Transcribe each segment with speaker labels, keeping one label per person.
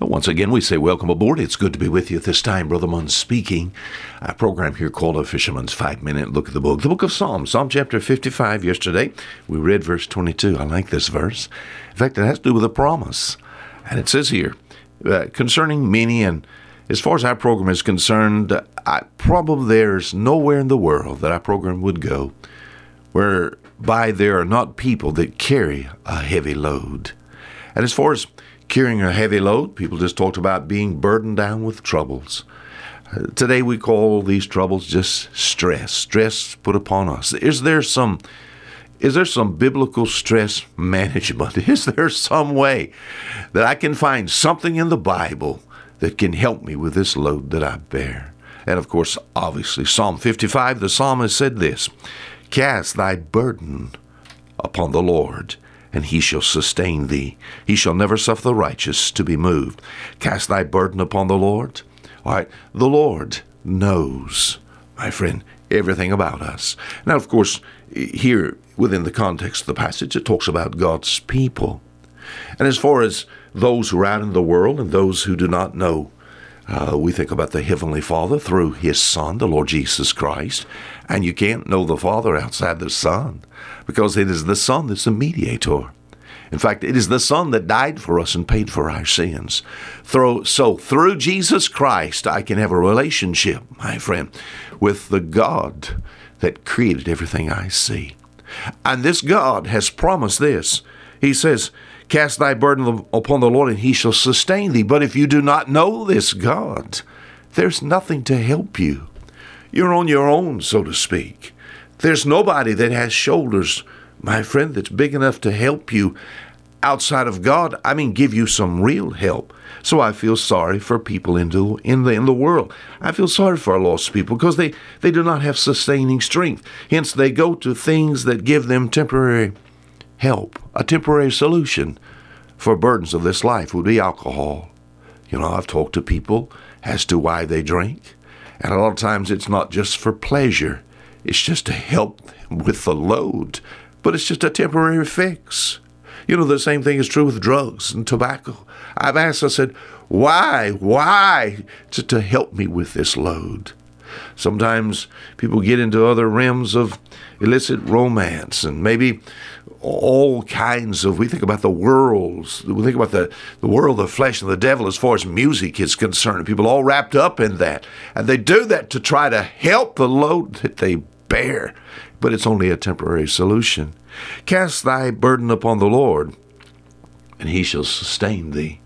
Speaker 1: Once again, we say welcome aboard. It's good to be with you at this time. Brother Munn speaking. A program here called A Fisherman's Five Minute Look at the Book. The book of Psalms, Psalm chapter 55. Yesterday, we read verse 22. I like this verse. In fact, it has to do with a promise. And it says here, uh, concerning many, and as far as our program is concerned, I, probably there's nowhere in the world that our program would go whereby there are not people that carry a heavy load. And as far as carrying a heavy load. People just talked about being burdened down with troubles. Uh, today we call these troubles just stress, stress put upon us. Is there some is there some biblical stress management? Is there some way that I can find something in the Bible that can help me with this load that I bear? And of course, obviously, Psalm 55, the psalmist said this Cast thy burden upon the Lord, and he shall sustain thee. He shall never suffer the righteous to be moved. Cast thy burden upon the Lord. All right, the Lord knows, my friend, everything about us. Now, of course, here within the context of the passage, it talks about God's people. And as far as those who are out in the world and those who do not know, uh, we think about the Heavenly Father through His Son, the Lord Jesus Christ. And you can't know the Father outside the Son because it is the Son that's the mediator. In fact, it is the Son that died for us and paid for our sins. Through, so through Jesus Christ, I can have a relationship, my friend, with the God that created everything I see. And this God has promised this. He says, Cast thy burden upon the Lord, and he shall sustain thee. But if you do not know this God, there's nothing to help you. You're on your own, so to speak. There's nobody that has shoulders, my friend, that's big enough to help you outside of God. I mean, give you some real help. So I feel sorry for people in the, in the, in the world. I feel sorry for our lost people because they, they do not have sustaining strength. Hence, they go to things that give them temporary help, a temporary solution for burdens of this life would be alcohol. You know, I've talked to people as to why they drink, and a lot of times it's not just for pleasure. It's just to help with the load, but it's just a temporary fix. You know, the same thing is true with drugs and tobacco. I've asked, I said, why, why? To, to help me with this load. Sometimes people get into other realms of illicit romance and maybe all kinds of we think about the worlds we think about the, the world the flesh and the devil as far as music is concerned. People all wrapped up in that. And they do that to try to help the load that they bear. But it's only a temporary solution. Cast thy burden upon the lord and he shall sustain thee.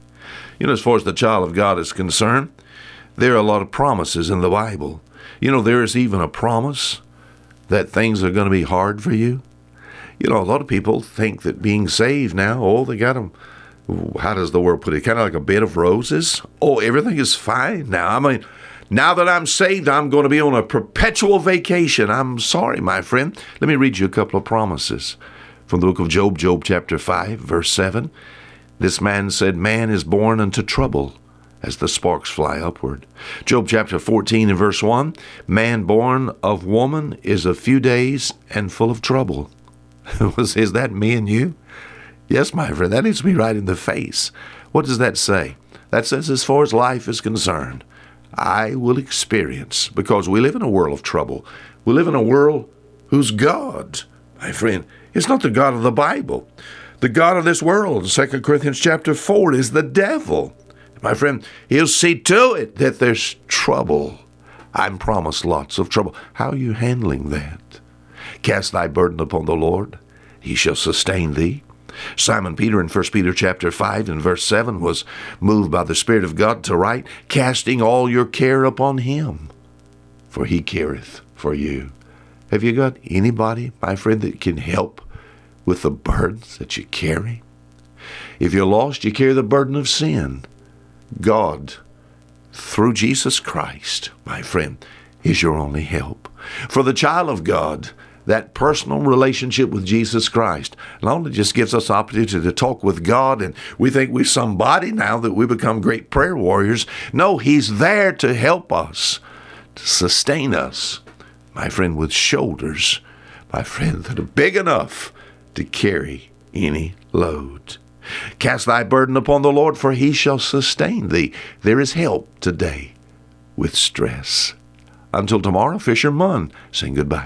Speaker 1: You know as far as the child of god is concerned there are a lot of promises in the bible you know there is even a promise that things are going to be hard for you you know, a lot of people think that being saved now, oh, they got them. How does the world put it? Kind of like a bed of roses. Oh, everything is fine now. I mean, now that I'm saved, I'm going to be on a perpetual vacation. I'm sorry, my friend. Let me read you a couple of promises from the book of Job, Job chapter 5, verse 7. This man said, Man is born unto trouble as the sparks fly upward. Job chapter 14 and verse 1 Man born of woman is a few days and full of trouble. is that me and you? Yes, my friend, that needs to be right in the face. What does that say? That says, as far as life is concerned, I will experience, because we live in a world of trouble. We live in a world whose God, my friend, is not the God of the Bible. The God of this world, 2 Corinthians chapter 4, is the devil. My friend, he'll see to it that there's trouble. I'm promised lots of trouble. How are you handling that? Cast thy burden upon the Lord, he shall sustain thee. Simon Peter in 1 Peter chapter 5 and verse 7 was moved by the Spirit of God to write, casting all your care upon him, for he careth for you. Have you got anybody, my friend, that can help with the burdens that you carry? If you're lost, you carry the burden of sin. God, through Jesus Christ, my friend, is your only help. For the child of God, that personal relationship with Jesus Christ. Not only just gives us opportunity to talk with God and we think we're somebody now that we become great prayer warriors. No, He's there to help us, to sustain us, my friend, with shoulders, my friend, that are big enough to carry any load. Cast thy burden upon the Lord, for he shall sustain thee. There is help today with stress. Until tomorrow, Fisher Munn saying goodbye.